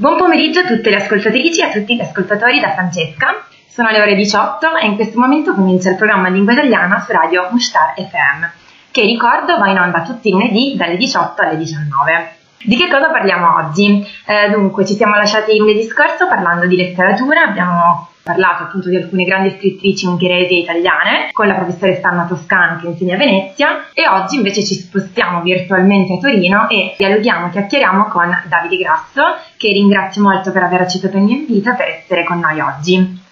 Buon pomeriggio a tutte le ascoltatrici e a tutti gli ascoltatori da Francesca. Sono le ore 18 e in questo momento comincia il programma Lingua Italiana su radio Mushtar FM, che ricordo va in onda tutti i lunedì dalle 18 alle 19. Di che cosa parliamo oggi? Eh, dunque, ci siamo lasciati lunedì scorso parlando di letteratura, abbiamo parlato appunto di alcune grandi scrittrici ungheresi e italiane con la professoressa Anna Toscana che insegna a Venezia e oggi invece ci spostiamo virtualmente a Torino e dialoghiamo, chiacchieriamo con Davide Grasso che ringrazio molto per aver accettato il mio invito per essere con noi oggi.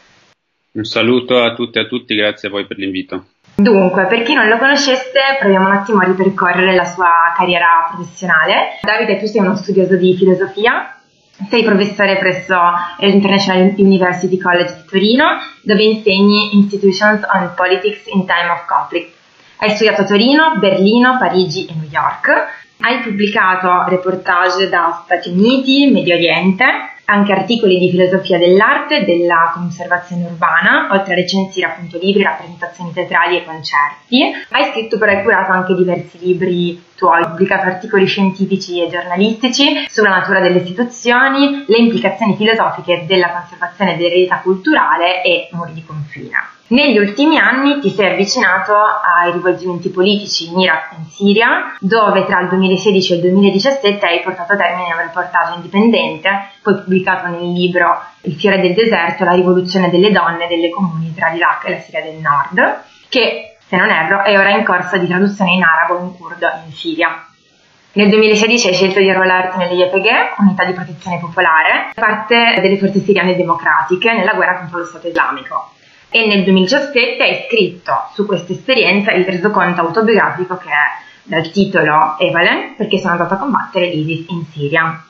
Un saluto a tutte e a tutti, grazie a voi per l'invito. Dunque, per chi non lo conoscesse, proviamo un attimo a ripercorrere la sua carriera professionale. Davide, tu sei uno studioso di filosofia, sei professore presso l'International University College di Torino, dove insegni Institutions on Politics in Time of Conflict. Hai studiato a Torino, Berlino, Parigi e New York. Hai pubblicato reportage da Stati Uniti, Medio Oriente, anche articoli di filosofia dell'arte e della conservazione urbana, oltre a recensire appunto libri, rappresentazioni teatrali e concerti. Hai scritto però e curato anche diversi libri tuoi, pubblicato articoli scientifici e giornalistici sulla natura delle istituzioni, le implicazioni filosofiche della conservazione dell'eredità culturale e muri di confine. Negli ultimi anni ti sei avvicinato ai rivolgimenti politici in Iraq e in Siria, dove tra il 2016 e il 2017 hai portato a termine un reportage indipendente, poi pubblicato nel libro Il fiore del deserto, la rivoluzione delle donne delle comuni tra l'Iraq e la Siria del Nord, che, se non erro, è ora in corso di traduzione in arabo e in curdo in Siria. Nel 2016 hai scelto di arruolarti nelle YPG, unità di protezione popolare, parte delle forze siriane democratiche nella guerra contro lo Stato islamico e nel 2017 hai scritto su questa esperienza il resoconto autobiografico che è dal titolo Evalen perché sono andato a combattere l'ISIS in Siria.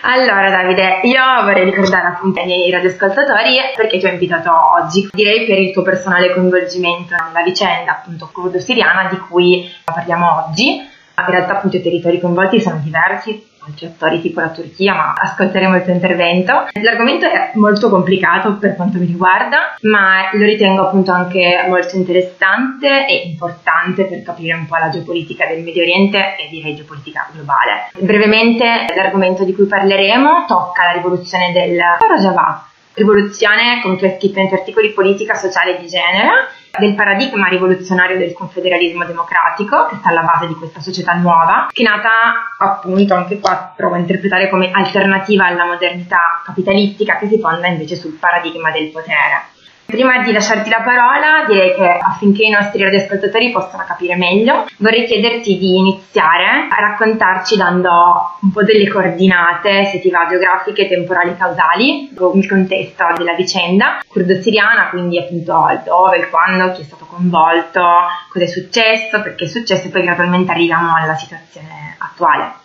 Allora Davide, io vorrei ricordare appunto ai miei radioascoltatori perché ti ho invitato oggi, direi per il tuo personale coinvolgimento nella vicenda appunto kurdo-siriana di cui parliamo oggi. In realtà appunto i territori coinvolti sono diversi, altri attori tipo la Turchia, ma ascolteremo il tuo intervento. L'argomento è molto complicato per quanto mi riguarda, ma lo ritengo appunto anche molto interessante e importante per capire un po' la geopolitica del Medio Oriente e direi geopolitica globale. Brevemente l'argomento di cui parleremo tocca la rivoluzione del Rojava, rivoluzione, come tu hai scritto in tuoi articoli, politica, sociale e di genere, del paradigma rivoluzionario del confederalismo democratico, che sta alla base di questa società nuova, che è nata appunto anche qua, provo a interpretare come alternativa alla modernità capitalistica che si fonda invece sul paradigma del potere. Prima di lasciarti la parola, direi che affinché i nostri radioascoltatori possano capire meglio, vorrei chiederti di iniziare a raccontarci dando un po' delle coordinate, se ti va, geografiche, temporali, causali, il contesto della vicenda kurdo-siriana, quindi appunto il dove, il quando, chi è stato coinvolto, cosa è successo, perché è successo e poi gradualmente arriviamo alla situazione attuale.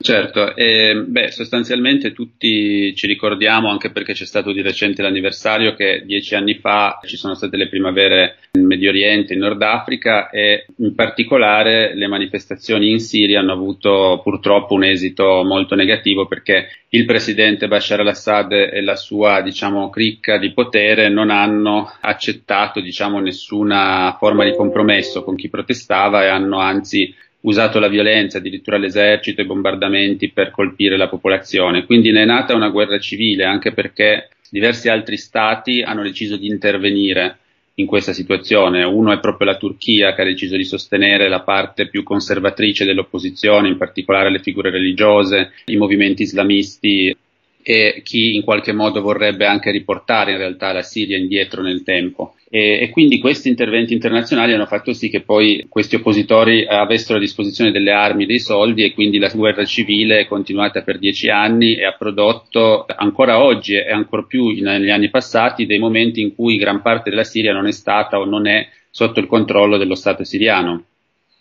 Certo, eh, beh, sostanzialmente tutti ci ricordiamo, anche perché c'è stato di recente l'anniversario, che dieci anni fa ci sono state le primavere in Medio Oriente, in Nord Africa e in particolare le manifestazioni in Siria hanno avuto purtroppo un esito molto negativo perché il presidente Bashar al-Assad e la sua, diciamo, cricca di potere non hanno accettato, diciamo, nessuna forma di compromesso con chi protestava e hanno anzi usato la violenza, addirittura l'esercito e i bombardamenti per colpire la popolazione. Quindi ne è nata una guerra civile, anche perché diversi altri stati hanno deciso di intervenire in questa situazione. Uno è proprio la Turchia che ha deciso di sostenere la parte più conservatrice dell'opposizione, in particolare le figure religiose, i movimenti islamisti e chi in qualche modo vorrebbe anche riportare in realtà la Siria indietro nel tempo. E, e, quindi questi interventi internazionali hanno fatto sì che poi questi oppositori avessero a disposizione delle armi, dei soldi e quindi la guerra civile è continuata per dieci anni e ha prodotto ancora oggi e ancora più negli anni passati dei momenti in cui gran parte della Siria non è stata o non è sotto il controllo dello Stato siriano.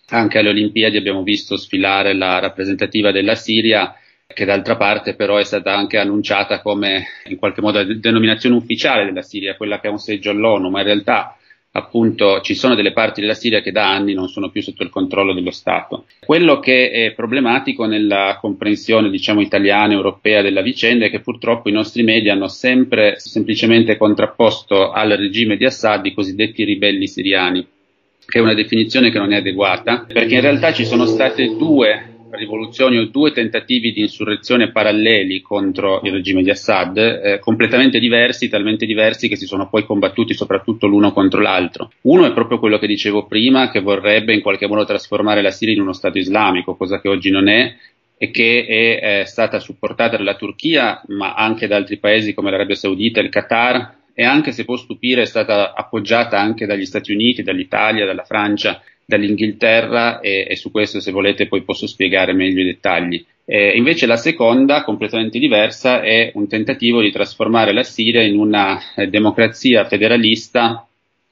Anche alle Olimpiadi abbiamo visto sfilare la rappresentativa della Siria che d'altra parte però è stata anche annunciata come in qualche modo la denominazione ufficiale della Siria, quella che ha un seggio all'ONU, ma in realtà appunto ci sono delle parti della Siria che da anni non sono più sotto il controllo dello Stato. Quello che è problematico nella comprensione diciamo italiana europea della vicenda è che purtroppo i nostri media hanno sempre semplicemente contrapposto al regime di Assad i cosiddetti ribelli siriani, che è una definizione che non è adeguata, perché in realtà ci sono state due rivoluzioni o due tentativi di insurrezione paralleli contro il regime di Assad, eh, completamente diversi, talmente diversi che si sono poi combattuti soprattutto l'uno contro l'altro. Uno è proprio quello che dicevo prima, che vorrebbe in qualche modo trasformare la Siria in uno Stato islamico, cosa che oggi non è, e che è, è stata supportata dalla Turchia, ma anche da altri paesi come l'Arabia Saudita e il Qatar, e anche se può stupire è stata appoggiata anche dagli Stati Uniti, dall'Italia, dalla Francia dall'Inghilterra e, e, su questo se volete poi posso spiegare meglio i dettagli. Eh, invece la seconda, completamente diversa, è un tentativo di trasformare la Siria in una eh, democrazia federalista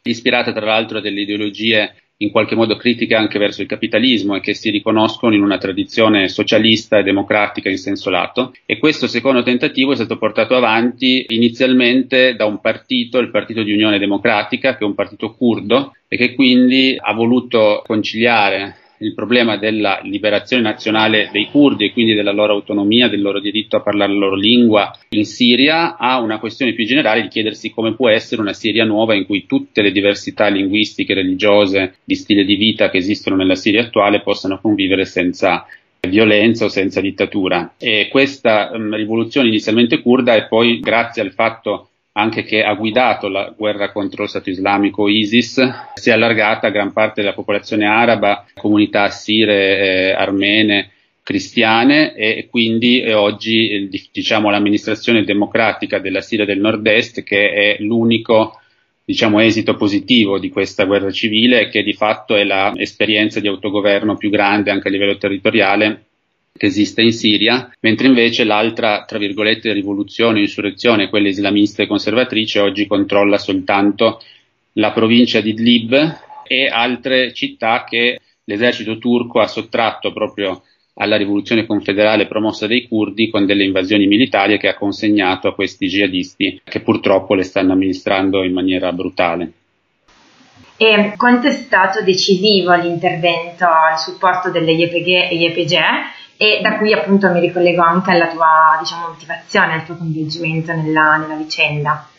ispirata tra l'altro a delle ideologie in qualche modo critiche anche verso il capitalismo e che si riconoscono in una tradizione socialista e democratica in senso lato. E questo secondo tentativo è stato portato avanti inizialmente da un partito, il Partito di Unione Democratica, che è un partito curdo e che quindi ha voluto conciliare il problema della liberazione nazionale dei curdi e quindi della loro autonomia, del loro diritto a parlare la loro lingua in Siria, a una questione più generale di chiedersi come può essere una Siria nuova in cui tutte le diversità linguistiche, religiose, di stile di vita che esistono nella Siria attuale possano convivere senza violenza o senza dittatura. E questa um, rivoluzione inizialmente curda e poi grazie al fatto anche che ha guidato la guerra contro lo Stato islamico ISIS, si è allargata a gran parte della popolazione araba, comunità assire, eh, armene, cristiane e quindi eh, oggi diciamo, l'amministrazione democratica della Siria del Nord-Est che è l'unico diciamo, esito positivo di questa guerra civile che di fatto è l'esperienza di autogoverno più grande anche a livello territoriale che esiste in Siria, mentre invece l'altra, tra virgolette, rivoluzione, insurrezione, quella islamista e conservatrice, oggi controlla soltanto la provincia di Idlib e altre città che l'esercito turco ha sottratto proprio alla rivoluzione confederale promossa dai curdi con delle invasioni militari che ha consegnato a questi jihadisti che purtroppo le stanno amministrando in maniera brutale. E quanto è stato decisivo l'intervento al supporto delle YPG e YPG e da qui appunto mi ricollego anche alla tua diciamo, motivazione, al tuo coinvolgimento nella, nella vicenda.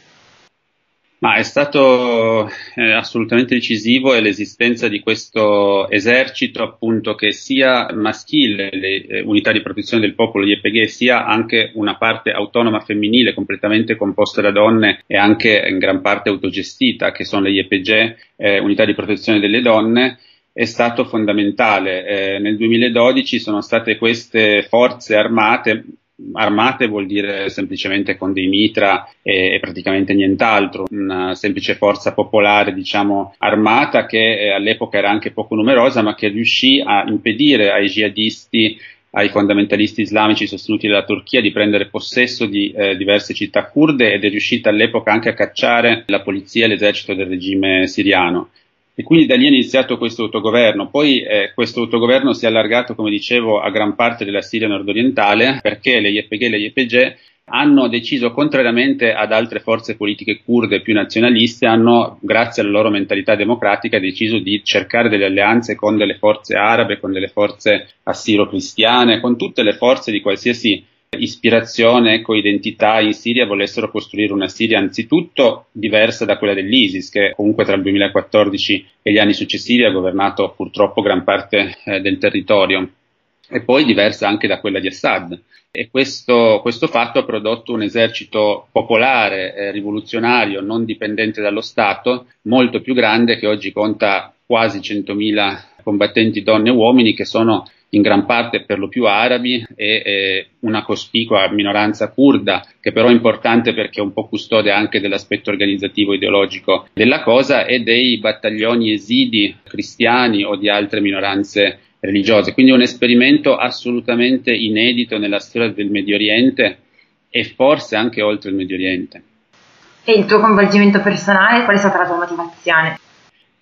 Ma è stato eh, assolutamente decisivo l'esistenza di questo esercito appunto che sia maschile, le eh, unità di protezione del popolo di EPG, sia anche una parte autonoma femminile completamente composta da donne e anche in gran parte autogestita che sono le IEPG, eh, unità di protezione delle donne, è stato fondamentale. Eh, nel 2012 sono state queste forze armate, armate vuol dire semplicemente con dei mitra e, e, praticamente nient'altro, una semplice forza popolare, diciamo, armata che eh, all'epoca era anche poco numerosa, ma che riuscì a impedire ai jihadisti ai fondamentalisti islamici sostenuti dalla Turchia di prendere possesso di eh, diverse città kurde ed è riuscita all'epoca anche a cacciare la polizia e l'esercito del regime siriano. E quindi da lì è iniziato questo autogoverno. Poi eh, questo autogoverno si è allargato, come dicevo, a gran parte della Siria nordorientale perché le YPG e le YPG hanno deciso, contrariamente ad altre forze politiche kurde più nazionaliste, hanno, grazie alla loro mentalità democratica, deciso di cercare delle alleanze con delle forze arabe, con delle forze assiro-cristiane, con tutte le forze di qualsiasi ispirazione, ecco, identità in Siria volessero costruire una Siria anzitutto diversa da quella dell'ISIS, che comunque tra il 2014 e gli anni successivi ha governato purtroppo gran parte eh, del territorio, e poi diversa anche da quella di Assad. E questo, questo fatto ha prodotto un esercito popolare, eh, rivoluzionario, non dipendente dallo Stato, molto più grande, che oggi conta quasi 100.000 combattenti donne e uomini che sono in gran parte per lo più arabi e eh, una cospicua minoranza kurda, che però è importante perché è un po' custode anche dell'aspetto organizzativo ideologico della cosa, e dei battaglioni esidi cristiani o di altre minoranze religiose. Quindi un esperimento assolutamente inedito nella storia del Medio Oriente e forse anche oltre il Medio Oriente. E il tuo coinvolgimento personale, qual è stata la tua motivazione?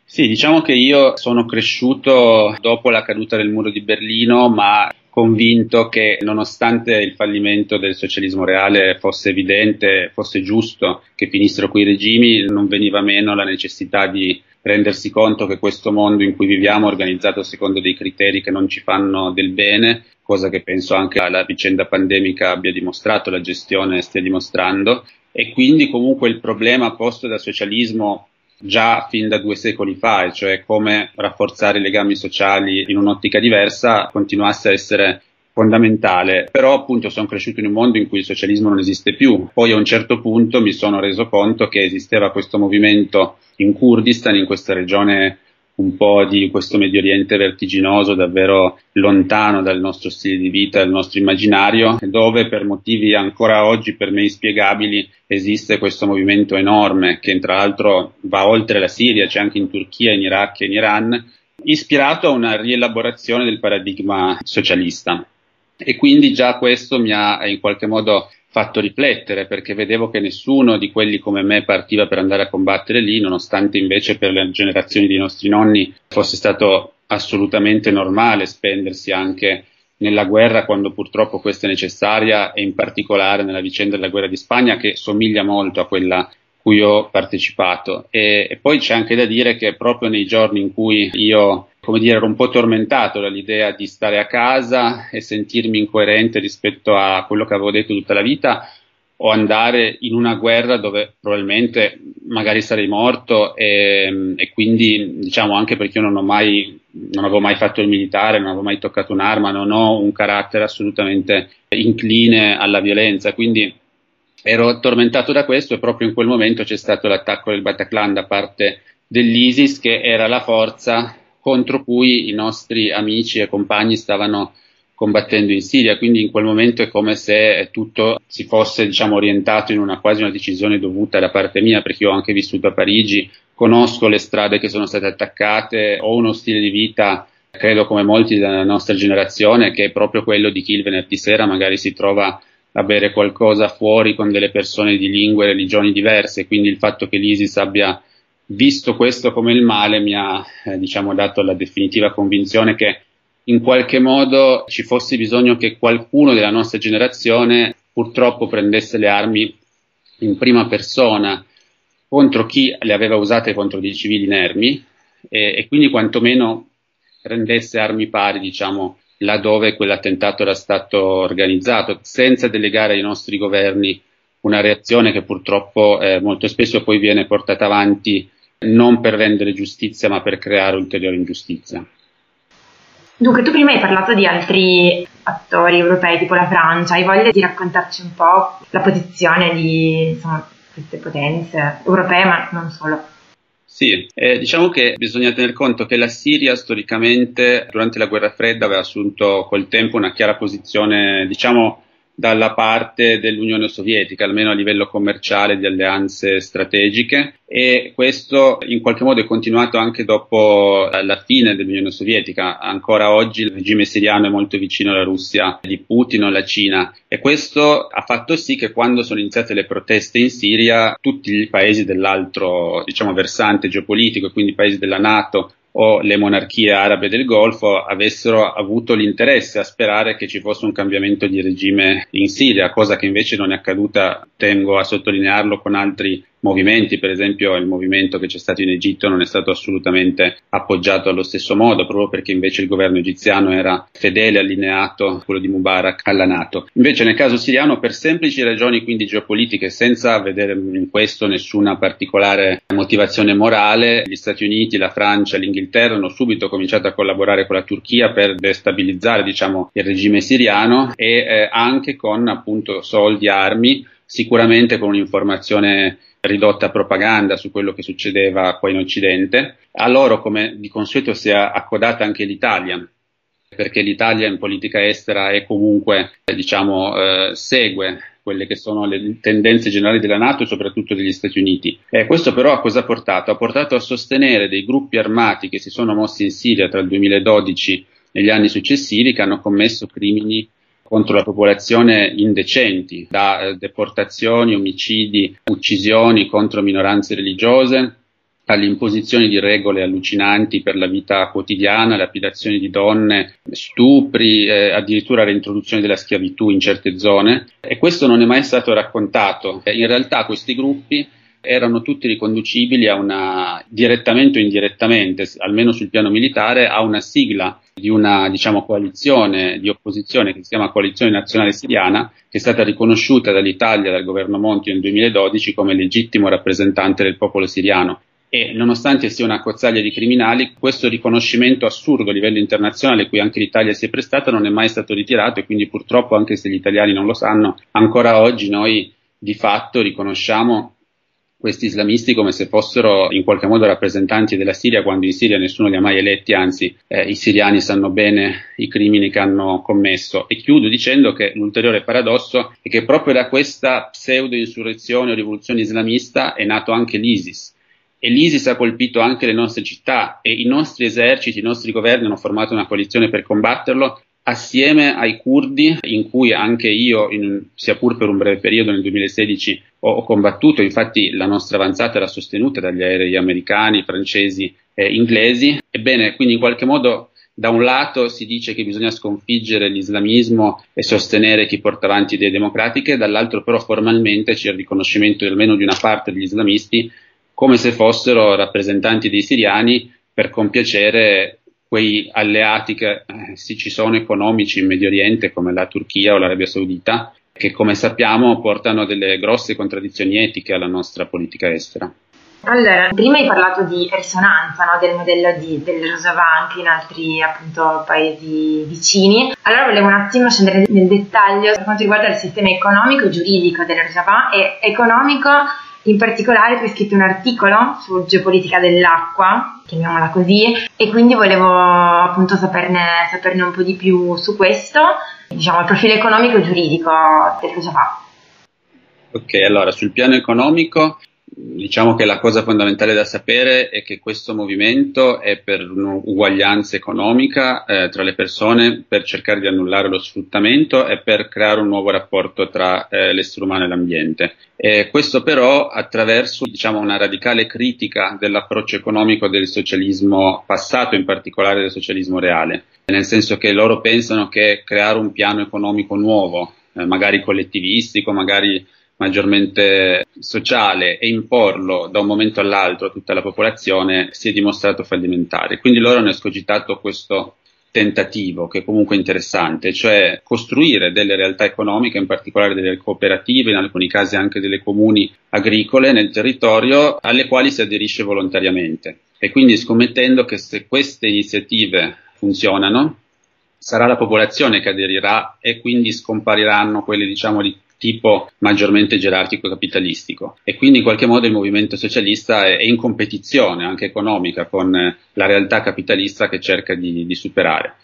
Sì, diciamo che io sono cresciuto dopo la caduta del muro di Berlino, ma convinto che nonostante il fallimento del socialismo reale fosse evidente, fosse giusto che finissero quei regimi, non veniva meno la necessità di rendersi conto che questo mondo in cui viviamo è organizzato secondo dei criteri che non ci fanno del bene, cosa che penso anche la vicenda pandemica abbia dimostrato, la gestione stia dimostrando, e quindi comunque il problema posto dal socialismo già fin da due secoli fa, e cioè come rafforzare i legami sociali in un'ottica diversa, continuasse a essere fondamentale, però appunto sono cresciuto in un mondo in cui il socialismo non esiste più. Poi a un certo punto mi sono reso conto che esisteva questo movimento in Kurdistan, in questa regione un po' di questo Medio Oriente vertiginoso, davvero lontano dal nostro stile di vita, dal nostro immaginario, dove per motivi ancora oggi per me inspiegabili esiste questo movimento enorme che tra l'altro va oltre la Siria, c'è anche in Turchia, in Iraq e in Iran, ispirato a una rielaborazione del paradigma socialista. E quindi già questo mi ha in qualche modo fatto riflettere perché vedevo che nessuno di quelli come me partiva per andare a combattere lì, nonostante invece per le generazioni dei nostri nonni fosse stato assolutamente normale spendersi anche nella guerra quando purtroppo questa è necessaria e in particolare nella vicenda della guerra di Spagna che somiglia molto a quella cui ho partecipato. E, e poi c'è anche da dire che proprio nei giorni in cui io come dire, ero un po' tormentato dall'idea di stare a casa e sentirmi incoerente rispetto a quello che avevo detto tutta la vita o andare in una guerra dove probabilmente magari sarei morto e, e quindi diciamo anche perché io non mai non avevo mai fatto il militare, non avevo mai toccato un'arma, non ho un carattere assolutamente incline alla violenza, quindi ero tormentato da questo e proprio in quel momento c'è stato l'attacco del Bataclan da parte dell'ISIS che era la forza contro cui i nostri amici e compagni stavano combattendo in Siria, quindi in quel momento è come se tutto si fosse diciamo, orientato in una quasi una decisione dovuta da parte mia, perché io ho anche vissuto a Parigi, conosco le strade che sono state attaccate, ho uno stile di vita, credo come molti della nostra generazione, che è proprio quello di chi il venerdì sera magari si trova a bere qualcosa fuori con delle persone di lingue e religioni diverse, quindi il fatto che l'ISIS abbia visto questo come il male mi ha eh, diciamo, dato la definitiva convinzione che in qualche modo ci fosse bisogno che qualcuno della nostra generazione purtroppo prendesse le armi in prima persona contro chi le aveva usate contro dei civili inermi e, e quindi quantomeno rendesse armi pari, diciamo, laddove quell'attentato era stato organizzato, senza delegare ai nostri governi una reazione che purtroppo eh, molto spesso poi viene portata avanti non per rendere giustizia ma per creare ulteriore ingiustizia. Dunque, tu prima hai parlato di altri attori europei tipo la Francia, hai voglia di raccontarci un po' la posizione di insomma, queste potenze europee ma non solo? Sì, eh, diciamo che bisogna tener conto che la Siria storicamente durante la guerra fredda aveva assunto col tempo una chiara posizione, diciamo, dalla parte dell'Unione Sovietica, almeno a livello commerciale di alleanze strategiche e questo in qualche modo è continuato anche dopo la fine dell'Unione Sovietica. Ancora oggi il regime siriano è molto vicino alla Russia di Putin o alla Cina e questo ha fatto sì che quando sono iniziate le proteste in Siria tutti i paesi dell'altro diciamo, versante geopolitico, quindi i paesi della Nato o le monarchie arabe del Golfo avessero avuto l'interesse a sperare che ci fosse un cambiamento di regime in Siria, cosa che invece non è accaduta, tengo a sottolinearlo, con altri movimenti, per esempio il movimento che c'è stato in Egitto non è stato assolutamente appoggiato allo stesso modo, proprio perché invece il governo egiziano era fedele, allineato, quello di Mubarak, alla Nato. Invece nel caso siriano, per semplici ragioni quindi geopolitiche, senza vedere in questo nessuna particolare motivazione morale, gli Stati Uniti, la Francia, l'Inghilterra hanno subito cominciato a collaborare con la Turchia per destabilizzare diciamo, il regime siriano e eh, anche con appunto soldi, armi, sicuramente con un'informazione ridotta propaganda su quello che succedeva qua in Occidente. A loro, come di consueto, si è accodata anche l'Italia, perché l'Italia in politica estera è comunque, diciamo, eh, segue quelle che sono le tendenze generali della Nato e soprattutto degli Stati Uniti. Eh, questo però a cosa ha portato? Ha portato a sostenere dei gruppi armati che si sono mossi in Siria tra il 2012 e gli anni successivi che hanno commesso crimini contro la popolazione indecenti, da eh, deportazioni, omicidi, uccisioni contro minoranze religiose, all'imposizione di regole allucinanti per la vita quotidiana, lapidazioni di donne, stupri, eh, addirittura reintroduzione della schiavitù in certe zone. E questo non è mai stato raccontato. In realtà questi gruppi erano tutti riconducibili a una, direttamente o indirettamente, almeno sul piano militare, a una sigla di una diciamo, coalizione di opposizione che si chiama Coalizione Nazionale Siriana, che è stata riconosciuta dall'Italia, dal governo Monti nel 2012 come legittimo rappresentante del popolo siriano. e nonostante sia una cozzaglia di criminali, questo riconoscimento assurdo a livello internazionale, cui anche l'Italia si è prestata, non è mai stato ritirato e quindi purtroppo, anche se gli italiani non lo sanno, ancora oggi noi di fatto riconosciamo questi islamisti come se fossero in qualche modo rappresentanti della Siria, quando in Siria nessuno li ha mai eletti, anzi eh, i siriani sanno bene i crimini che hanno commesso. E chiudo dicendo che l'ulteriore paradosso è che proprio da questa pseudo-insurrezione o rivoluzione islamista è nato anche l'ISIS. E l'ISIS ha colpito anche le nostre città e i nostri eserciti, i nostri governi hanno formato una coalizione per combatterlo assieme ai curdi, in cui anche io, in, sia pur per un breve periodo nel 2016, ho, ho, combattuto, infatti la nostra avanzata era sostenuta dagli aerei americani, francesi e inglesi. Ebbene, quindi in qualche modo da un lato si dice che bisogna sconfiggere l'islamismo e sostenere chi porta avanti idee democratiche, dall'altro però formalmente c'è il riconoscimento almeno di una parte degli islamisti come se fossero rappresentanti dei siriani per compiacere quei alleati che eh, sì, ci sono economici in Medio Oriente come la Turchia o l'Arabia Saudita, che come sappiamo portano delle grosse contraddizioni etiche alla nostra politica estera. Allora, prima hai parlato di risonanza no, del modello di, del Rojava anche in altri appunto, paesi vicini. Allora volevo un attimo scendere nel dettaglio per quanto riguarda il sistema economico e giuridico del Rojava e economico in particolare tu hai scritto un articolo su geopolitica dell'acqua, chiamiamola così, e quindi volevo appunto saperne, saperne un po' di più su questo, diciamo il profilo economico e giuridico del cosa fa. Ok, allora sul piano economico diciamo che la cosa fondamentale da sapere è che questo movimento è per un'uguaglianza economica eh, tra le persone, per cercare di annullare lo sfruttamento e per creare un nuovo rapporto tra eh, l'essere umano e l'ambiente. E questo però attraverso diciamo, una radicale critica dell'approccio economico del socialismo passato, in particolare del socialismo reale, nel senso che loro pensano che creare un piano economico nuovo, eh, magari collettivistico, magari maggiormente sociale e imporlo da un momento all'altro a tutta la popolazione si è dimostrato fallimentare. Quindi loro hanno escogitato questo tentativo che è comunque interessante, cioè costruire delle realtà economiche, in particolare delle cooperative, in alcuni casi anche delle comuni agricole nel territorio alle quali si aderisce volontariamente. E quindi scommettendo che se queste iniziative funzionano, sarà la popolazione che aderirà e quindi scompariranno quelle diciamo di tipo maggiormente gerarchico capitalistico e quindi in qualche modo il movimento socialista è, in competizione anche economica con eh, la realtà capitalista che cerca di, di superare.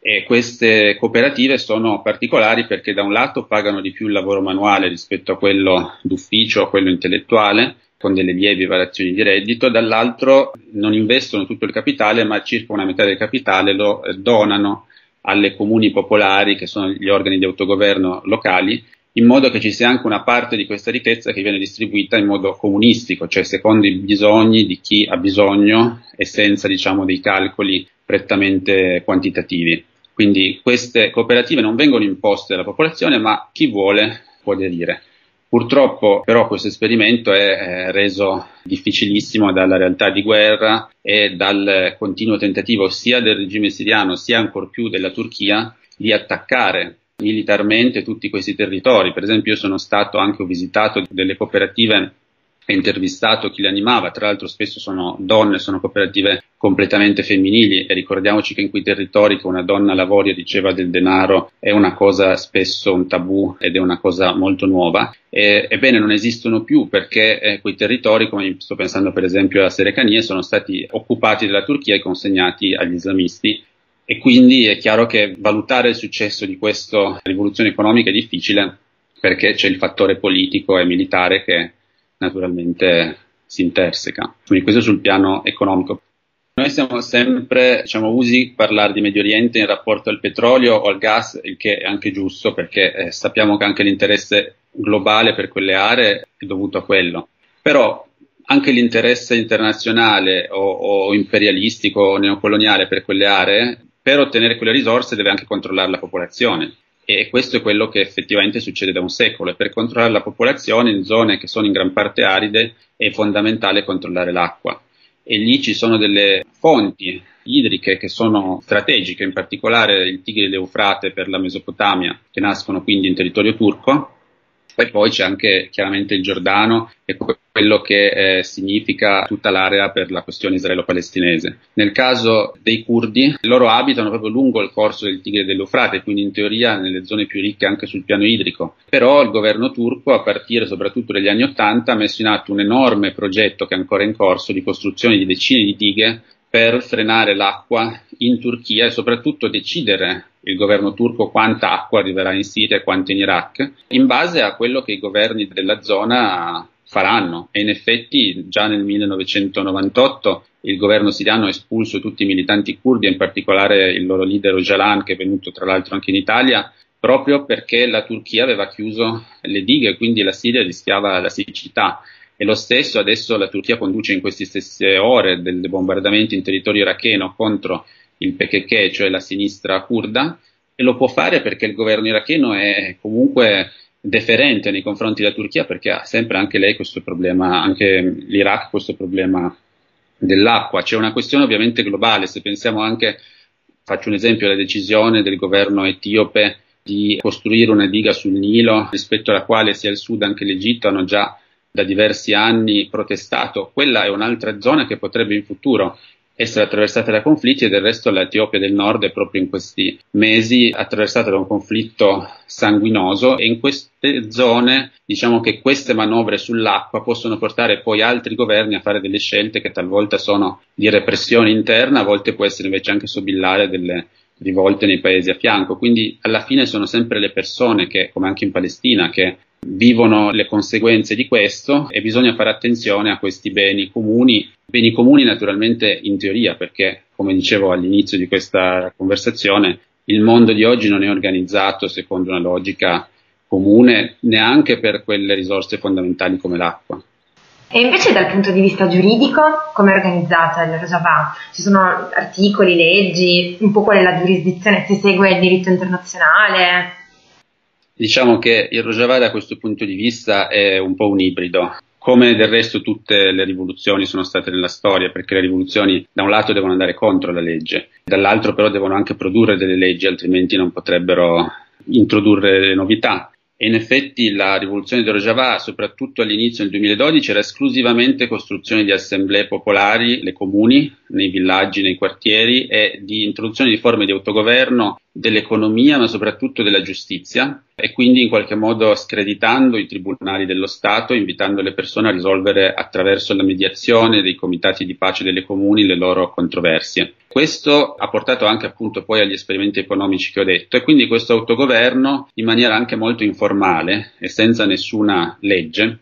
E queste cooperative sono particolari perché da un lato pagano di più il lavoro manuale rispetto a quello d'ufficio, a quello intellettuale, con delle lievi variazioni di reddito, dall'altro non investono tutto il capitale, ma circa una metà del capitale lo eh, donano alle comuni popolari, che sono gli organi di autogoverno locali, in modo che ci sia anche una parte di questa ricchezza che viene distribuita in modo comunistico, cioè secondo i bisogni di chi ha bisogno e senza diciamo, dei calcoli prettamente quantitativi. Quindi queste cooperative non vengono imposte alla popolazione, ma chi vuole può aderire. Purtroppo però questo esperimento è reso difficilissimo dalla realtà di guerra e dal continuo tentativo sia del regime siriano sia ancor più della Turchia di attaccare militarmente tutti questi territori. Per esempio io sono stato anche, ho visitato delle cooperative e intervistato chi le animava, tra l'altro spesso sono donne, sono cooperative completamente femminili e ricordiamoci che in quei territori che una donna lavori e riceva del denaro è una cosa spesso un tabù ed è una cosa molto nuova. E, ebbene non esistono più perché eh, quei territori, come sto pensando per esempio alla Serecanie, sono stati occupati dalla Turchia e consegnati agli islamisti e quindi è chiaro che valutare il successo di questa rivoluzione economica è difficile perché c'è il fattore politico e militare che naturalmente si interseca. Quindi questo sul piano economico. Noi siamo sempre diciamo, usi parlare di Medio Oriente in rapporto al petrolio o al gas, il che è anche giusto perché eh, sappiamo che anche l'interesse globale per quelle aree è dovuto a quello. Però anche l'interesse internazionale o, o imperialistico o neocoloniale per quelle aree per ottenere quelle risorse deve anche controllare la popolazione. E questo è quello che effettivamente succede da un secolo. E per controllare la popolazione in zone che sono in gran parte aride è fondamentale controllare l'acqua. E lì ci sono delle fonti idriche che sono strategiche, in particolare il Tigri e l'Eufrate per la Mesopotamia, che nascono quindi in territorio turco. E poi c'è anche chiaramente il Giordano e quello che eh, significa tutta l'area per la questione israelo-palestinese. Nel caso dei curdi, loro abitano proprio lungo il corso del Tigre dell'Eufrate, quindi in teoria nelle zone più ricche anche sul piano idrico. Però il governo turco, a partire soprattutto dagli anni Ottanta, ha messo in atto un enorme progetto che è ancora in corso di costruzione di decine di dighe per frenare l'acqua in Turchia e soprattutto decidere il governo turco quanta acqua arriverà in Siria e quanta in Iraq, in base a quello che i governi della zona faranno. E in effetti già nel 1998 il governo siriano ha espulso tutti i militanti curdi, in particolare il loro leader Öcalan, che è venuto tra l'altro anche in Italia, proprio perché la Turchia aveva chiuso le dighe, quindi la Siria rischiava la siccità. E lo stesso adesso la Turchia conduce in queste stesse ore dei bombardamenti in territorio iracheno contro il PKK, cioè la sinistra kurda, e lo può fare perché il governo iracheno è comunque deferente nei confronti della Turchia perché ha sempre anche lei questo problema, anche l'Iraq questo problema dell'acqua. C'è una questione ovviamente globale, se pensiamo anche, faccio un esempio, alla decisione del governo etiope di costruire una diga sul Nilo rispetto alla quale sia il Sudan che l'Egitto hanno già da diversi anni protestato, quella è un'altra zona che potrebbe in futuro essere attraversata da conflitti e del resto l'Etiopia del Nord è proprio in questi mesi attraversata da un conflitto sanguinoso e in queste zone diciamo che queste manovre sull'acqua possono portare poi altri governi a fare delle scelte che talvolta sono di repressione interna, a volte può essere invece anche sobillare delle rivolte nei paesi a fianco. Quindi alla fine sono sempre le persone che, come anche in Palestina, che vivono le conseguenze di questo e bisogna fare attenzione a questi beni comuni, beni comuni naturalmente in teoria perché come dicevo all'inizio di questa conversazione il mondo di oggi non è organizzato secondo una logica comune neanche per quelle risorse fondamentali come l'acqua. E invece dal punto di vista giuridico, come è organizzata il Rojava? Ci sono articoli, leggi, un po' qual è la giurisdizione, si segue il diritto internazionale? Diciamo che il Rojava da questo punto di vista è un po' un ibrido. Come del resto tutte le rivoluzioni sono state nella storia, perché le rivoluzioni da un lato devono andare contro la legge, dall'altro però devono anche produrre delle leggi, altrimenti non potrebbero introdurre novità. E in effetti la rivoluzione di Rojava, soprattutto all'inizio del 2012, era esclusivamente costruzione di assemblee popolari, le comuni, nei villaggi, nei quartieri e di introduzione di forme di autogoverno dell'economia ma soprattutto della giustizia e quindi in qualche modo screditando i tribunali dello Stato, invitando le persone a risolvere attraverso la mediazione dei comitati di pace delle comuni le loro controversie. Questo ha portato anche appunto poi agli esperimenti economici che ho detto e quindi questo autogoverno in maniera anche molto informale e senza nessuna legge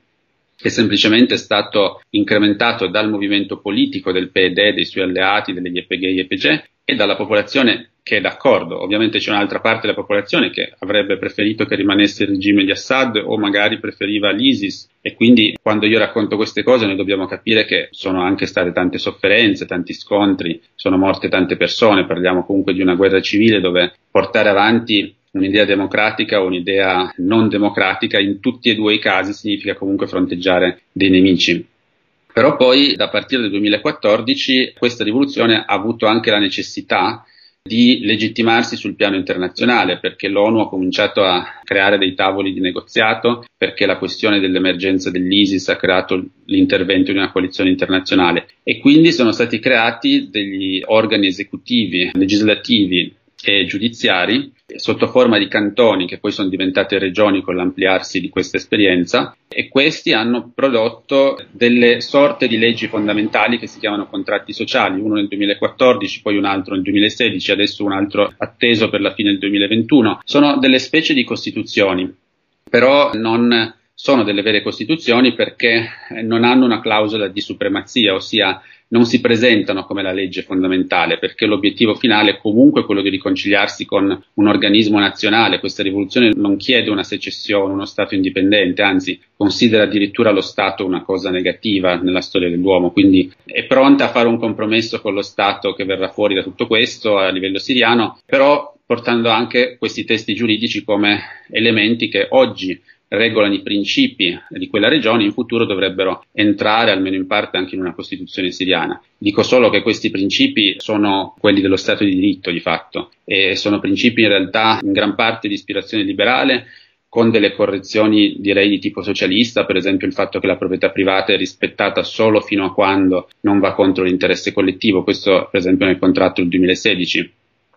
è semplicemente stato incrementato dal movimento politico del PED, dei suoi alleati, delle YPG e YPG e dalla popolazione che è d'accordo. Ovviamente c'è un'altra parte della popolazione che avrebbe preferito che rimanesse il regime di Assad o magari preferiva l'ISIS e quindi quando io racconto queste cose noi dobbiamo capire che sono anche state tante sofferenze, tanti scontri, sono morte tante persone, parliamo comunque di una guerra civile dove portare avanti un'idea democratica o un'idea non democratica in tutti e due i casi significa comunque fronteggiare dei nemici. Però poi da partire dal 2014 questa rivoluzione ha avuto anche la necessità di legittimarsi sul piano internazionale, perché l'ONU ha cominciato a creare dei tavoli di negoziato, perché la questione dell'emergenza dell'ISIS ha creato l'intervento di una coalizione internazionale. E quindi sono stati creati degli organi esecutivi, legislativi e giudiziari sotto forma di cantoni che poi sono diventate regioni con l'ampliarsi di questa esperienza e questi hanno prodotto delle sorte di leggi fondamentali che si chiamano contratti sociali, uno nel 2014, poi un altro nel 2016, adesso un altro atteso per la fine del 2021. Sono delle specie di costituzioni, però non sono delle vere costituzioni perché non hanno una clausola di supremazia, ossia non si presentano come la legge fondamentale, perché l'obiettivo finale è comunque quello di riconciliarsi con un organismo nazionale. Questa rivoluzione non chiede una secessione, uno Stato indipendente, anzi considera addirittura lo Stato una cosa negativa nella storia dell'uomo, quindi è pronta a fare un compromesso con lo Stato che verrà fuori da tutto questo a livello siriano, però portando anche questi testi giuridici come elementi che oggi regolano i principi di quella regione in futuro dovrebbero entrare almeno in parte anche in una Costituzione siriana. Dico solo che questi principi sono quelli dello Stato di diritto di fatto e sono principi in realtà in gran parte di ispirazione liberale con delle correzioni direi di tipo socialista, per esempio il fatto che la proprietà privata è rispettata solo fino a quando non va contro l'interesse collettivo, questo per esempio nel contratto del 2016.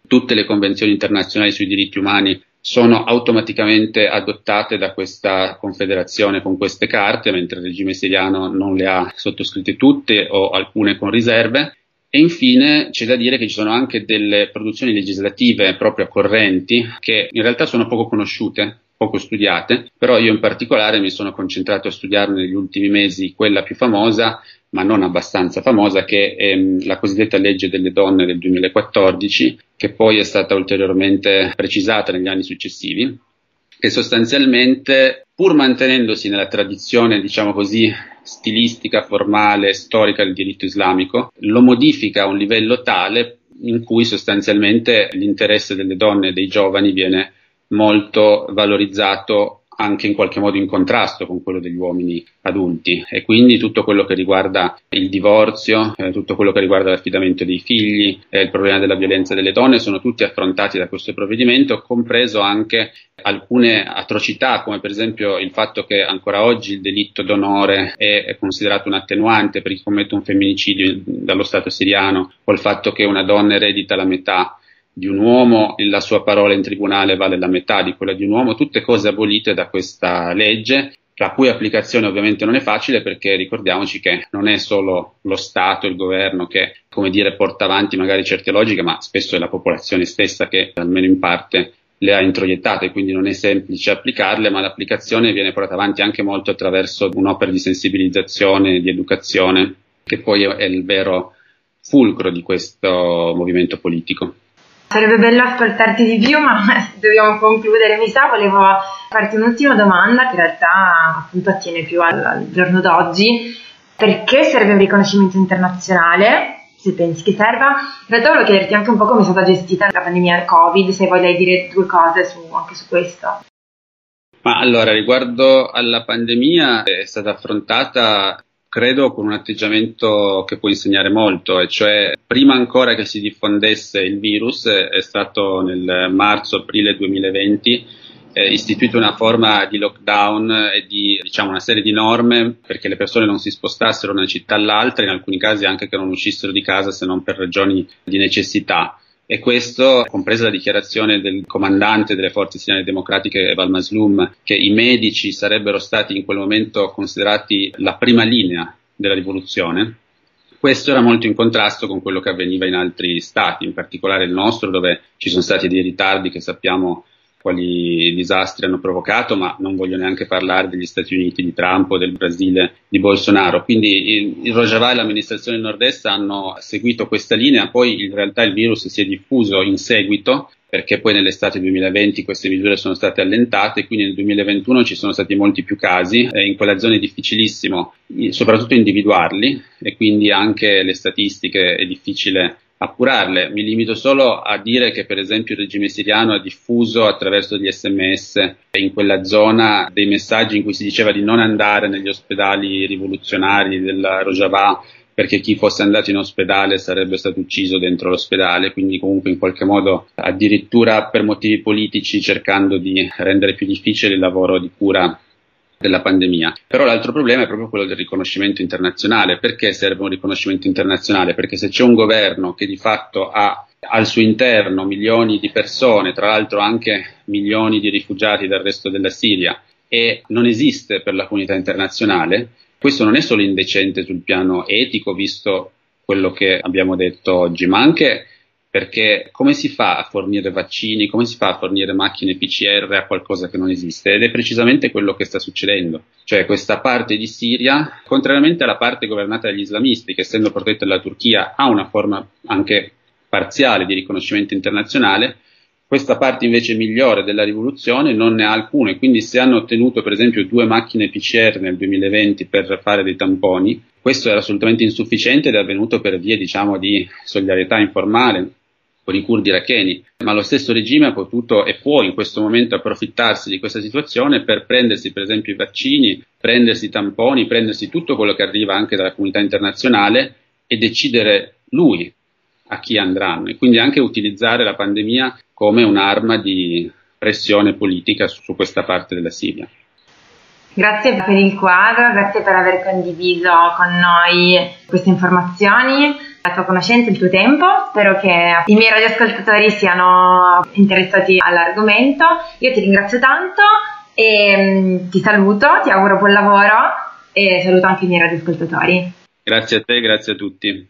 Tutte le convenzioni internazionali sui diritti umani sono automaticamente adottate da questa confederazione con queste carte, mentre il regime siriano non le ha sottoscritte tutte o alcune con riserve. E infine c'è da dire che ci sono anche delle produzioni legislative proprio correnti che in realtà sono poco conosciute, poco studiate, però io in particolare mi sono concentrato a studiarne negli ultimi mesi quella più famosa, ma non abbastanza famosa, che è ehm, la cosiddetta legge delle donne del 2014, che poi è stata ulteriormente precisata negli anni successivi, che sostanzialmente, pur mantenendosi nella tradizione, diciamo così, stilistica, formale, storica del diritto islamico, lo modifica a un livello tale in cui sostanzialmente l'interesse delle donne e dei giovani viene molto valorizzato anche in qualche modo in contrasto con quello degli uomini adulti. E quindi tutto quello che riguarda il divorzio, eh, tutto quello che riguarda l'affidamento dei figli, eh, il problema della violenza delle donne sono tutti affrontati da questo provvedimento, compreso anche alcune atrocità come per esempio il fatto che ancora oggi il delitto d'onore è, è considerato un attenuante per chi commette un femminicidio dallo Stato siriano o il fatto che una donna eredita la metà di un uomo, la sua parola in tribunale vale la metà di quella di un uomo, tutte cose abolite da questa legge, la cui applicazione ovviamente non è facile perché ricordiamoci che non è solo lo Stato, il governo che, come dire, porta avanti magari certe logiche, ma spesso è la popolazione stessa che, almeno in parte, le ha introiettate, quindi non è semplice applicarle, ma l'applicazione viene portata avanti anche molto attraverso un'opera di sensibilizzazione, di educazione, che poi è il vero fulcro di questo movimento politico. Sarebbe bello ascoltarti di più, ma dobbiamo concludere. Mi sa, volevo farti un'ultima domanda che in realtà appunto attiene più al, al giorno d'oggi. Perché serve un riconoscimento internazionale? Se pensi che serva, in realtà volevo chiederti anche un po' come è stata gestita la pandemia Covid, se vuoi dire due cose su, anche su questo. Ma allora, riguardo alla pandemia, è stata affrontata credo con un atteggiamento che può insegnare molto, e cioè prima ancora che si diffondesse il virus, è stato nel marzo-aprile 2020 eh, istituito una forma di lockdown e di diciamo, una serie di norme perché le persone non si spostassero da una città all'altra, in alcuni casi anche che non uscissero di casa se non per ragioni di necessità. E questo, compresa la dichiarazione del comandante delle forze siriane democratiche Val Maslum, che i medici sarebbero stati in quel momento considerati la prima linea della rivoluzione, questo era molto in contrasto con quello che avveniva in altri stati, in particolare il nostro, dove ci sono stati dei ritardi che sappiamo quali disastri hanno provocato, ma non voglio neanche parlare degli Stati Uniti di Trump o del Brasile di Bolsonaro. Quindi il, Rojava e l'amministrazione nord-est hanno seguito questa linea, poi in realtà il virus si è diffuso in seguito perché poi nell'estate 2020 queste misure sono state allentate, quindi nel 2021 ci sono stati molti più casi, in quella zona è difficilissimo soprattutto individuarli e quindi anche le statistiche è difficile appurarle. Mi limito solo a dire che per esempio il regime siriano ha diffuso attraverso gli sms in quella zona dei messaggi in cui si diceva di non andare negli ospedali rivoluzionari della Rojava perché chi fosse andato in ospedale sarebbe stato ucciso dentro l'ospedale, quindi comunque in qualche modo addirittura per motivi politici cercando di rendere più difficile il lavoro di cura della pandemia. Però l'altro problema è proprio quello del riconoscimento internazionale. Perché serve un riconoscimento internazionale? Perché se c'è un governo che di fatto ha al suo interno milioni di persone, tra l'altro anche milioni di rifugiati dal resto della Siria, e non esiste per la comunità internazionale, questo non è solo indecente sul piano etico, visto quello che abbiamo detto oggi, ma anche perché come si fa a fornire vaccini, come si fa a fornire macchine PCR a qualcosa che non esiste? Ed è precisamente quello che sta succedendo. Cioè questa parte di Siria, contrariamente alla parte governata dagli islamisti, che essendo protetta dalla Turchia ha una forma anche parziale di riconoscimento internazionale, questa parte invece migliore della rivoluzione non ne ha alcune, quindi se hanno ottenuto per esempio due macchine PCR nel 2020 per fare dei tamponi, questo era assolutamente insufficiente ed è avvenuto per via diciamo di solidarietà informale, con i curdi iracheni, ma lo stesso regime ha potuto e può in questo momento approfittarsi di questa situazione per prendersi per esempio i vaccini, prendersi i tamponi, prendersi tutto quello che arriva anche dalla comunità internazionale e decidere lui a chi andranno. E quindi anche utilizzare la pandemia come un'arma di pressione politica su questa parte della Siria. Grazie per il quadro, grazie per aver condiviso con noi queste informazioni, la tua conoscenza, il tuo tempo. Spero che i miei radioascoltatori siano interessati all'argomento. Io ti ringrazio tanto e mm, ti saluto, ti auguro buon lavoro e saluto anche i miei radioascoltatori. Grazie a te, grazie a tutti.